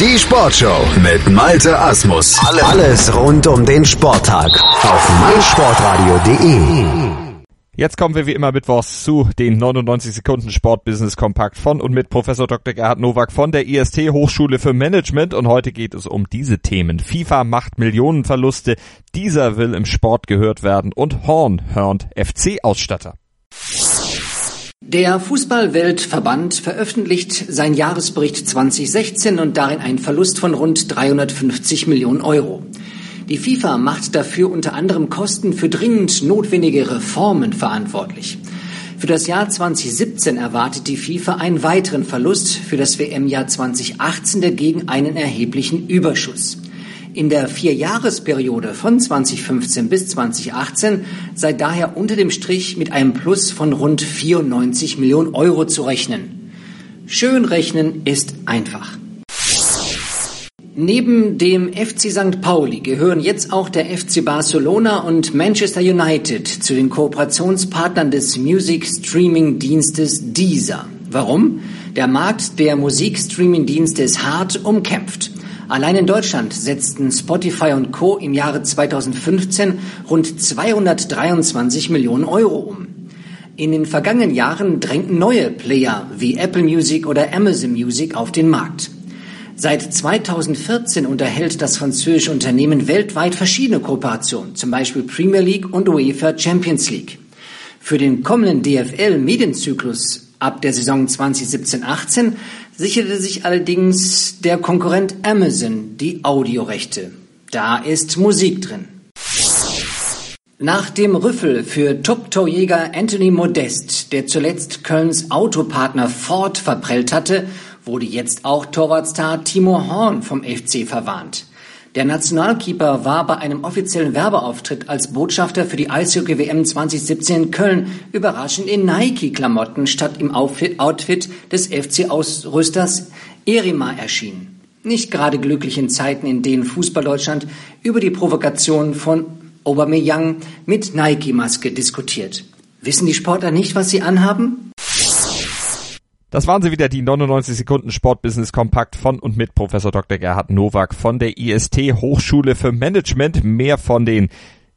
Die Sportshow mit Malte Asmus. Alles rund um den Sporttag auf meinsportradio.de. Jetzt kommen wir wie immer mittwochs zu den 99 Sekunden Sportbusiness Kompakt von und mit Professor Dr. Gerhard Nowak von der IST Hochschule für Management und heute geht es um diese Themen. FIFA macht Millionenverluste, dieser will im Sport gehört werden und Horn hörnt FC Ausstatter. Der Fußballweltverband veröffentlicht sein Jahresbericht 2016 und darin einen Verlust von rund 350 Millionen Euro. Die FIFA macht dafür unter anderem Kosten für dringend notwendige Reformen verantwortlich. Für das Jahr 2017 erwartet die FIFA einen weiteren Verlust, für das WM-Jahr 2018 dagegen einen erheblichen Überschuss. In der Vierjahresperiode von 2015 bis 2018 sei daher unter dem Strich mit einem Plus von rund 94 Millionen Euro zu rechnen. Schön rechnen ist einfach. Neben dem FC St. Pauli gehören jetzt auch der FC Barcelona und Manchester United zu den Kooperationspartnern des Music Streaming Dienstes Deezer. Warum? Der Markt der Musikstreaming-Dienste ist hart umkämpft. Allein in Deutschland setzten Spotify und Co. im Jahre 2015 rund 223 Millionen Euro um. In den vergangenen Jahren drängten neue Player wie Apple Music oder Amazon Music auf den Markt. Seit 2014 unterhält das französische Unternehmen weltweit verschiedene Kooperationen, zum Beispiel Premier League und UEFA Champions League. Für den kommenden DFL-Medienzyklus ab der Saison 2017-18 sicherte sich allerdings der Konkurrent Amazon die Audiorechte. Da ist Musik drin. Nach dem Rüffel für Top-Torjäger Anthony Modest, der zuletzt Kölns Autopartner Ford verprellt hatte, wurde jetzt auch Torwartstar Timo Horn vom FC verwarnt. Der Nationalkeeper war bei einem offiziellen Werbeauftritt als Botschafter für die Eishockey-WM 2017 in Köln überraschend in Nike-Klamotten statt im Outfit des FC-Ausrüsters Erima erschienen. Nicht gerade glücklich in Zeiten, in denen Fußball-Deutschland über die Provokation von Aubameyang mit Nike-Maske diskutiert. Wissen die Sportler nicht, was sie anhaben? Das waren sie wieder, die 99 Sekunden Sportbusiness Kompakt von und mit Professor Dr. Gerhard Nowak von der IST Hochschule für Management. Mehr von den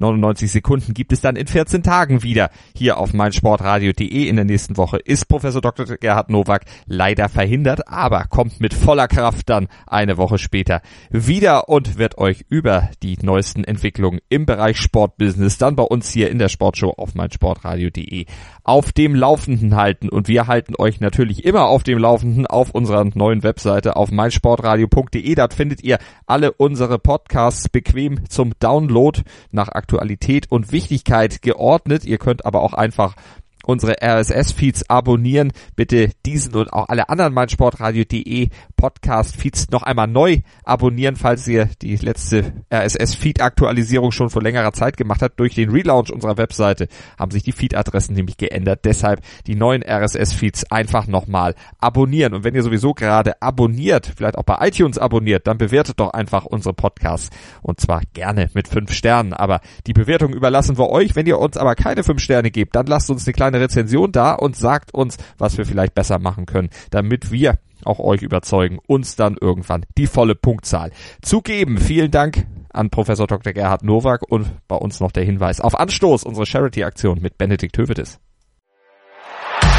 99 Sekunden gibt es dann in 14 Tagen wieder hier auf meinsportradio.de. In der nächsten Woche ist Professor Dr. Gerhard Nowak leider verhindert, aber kommt mit voller Kraft dann eine Woche später wieder und wird euch über die neuesten Entwicklungen im Bereich Sportbusiness dann bei uns hier in der Sportshow auf meinsportradio.de auf dem Laufenden halten. Und wir halten euch natürlich immer auf dem Laufenden auf unserer neuen Webseite auf meinsportradio.de. Dort findet ihr alle unsere Podcasts bequem zum Download nach Aktualität und Wichtigkeit geordnet. Ihr könnt aber auch einfach unsere RSS-Feeds abonnieren. Bitte diesen und auch alle anderen meinsportradio.de Podcast-Feeds noch einmal neu abonnieren, falls ihr die letzte RSS-Feed-Aktualisierung schon vor längerer Zeit gemacht habt. Durch den Relaunch unserer Webseite haben sich die Feed-Adressen nämlich geändert. Deshalb die neuen RSS-Feeds einfach nochmal abonnieren. Und wenn ihr sowieso gerade abonniert, vielleicht auch bei iTunes abonniert, dann bewertet doch einfach unsere Podcasts. Und zwar gerne mit fünf Sternen. Aber die Bewertung überlassen wir euch. Wenn ihr uns aber keine fünf Sterne gebt, dann lasst uns eine kleine Rezension da und sagt uns, was wir vielleicht besser machen können, damit wir auch euch überzeugen, uns dann irgendwann die volle Punktzahl zu geben. Vielen Dank an Professor Dr. Gerhard Nowak und bei uns noch der Hinweis auf Anstoß, unsere Charity-Aktion mit Benedikt Hövedes.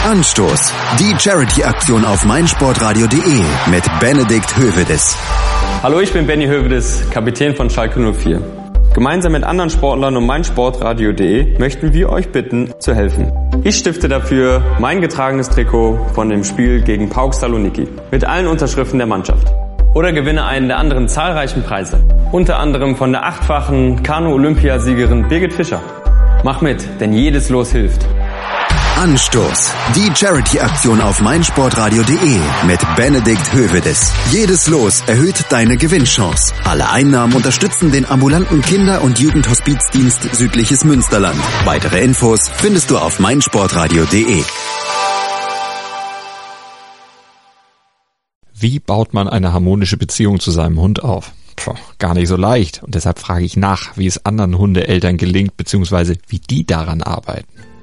Anstoß, die Charity-Aktion auf meinsportradio.de mit Benedikt Hövedes. Hallo, ich bin Benny Hövedes, Kapitän von Schalke 04. Gemeinsam mit anderen Sportlern und meinsportradio.de möchten wir euch bitten, zu helfen. Ich stifte dafür mein getragenes Trikot von dem Spiel gegen Pauk Saloniki mit allen Unterschriften der Mannschaft. Oder gewinne einen der anderen zahlreichen Preise. Unter anderem von der achtfachen Kanu-Olympiasiegerin Birgit Fischer. Mach mit, denn jedes Los hilft. Anstoß. Die Charity-Aktion auf meinsportradio.de mit Benedikt Hövedes. Jedes Los erhöht deine Gewinnchance. Alle Einnahmen unterstützen den ambulanten Kinder- und Jugendhospizdienst Südliches Münsterland. Weitere Infos findest du auf meinsportradio.de. Wie baut man eine harmonische Beziehung zu seinem Hund auf? Puh, gar nicht so leicht. Und deshalb frage ich nach, wie es anderen Hundeeltern gelingt, beziehungsweise wie die daran arbeiten.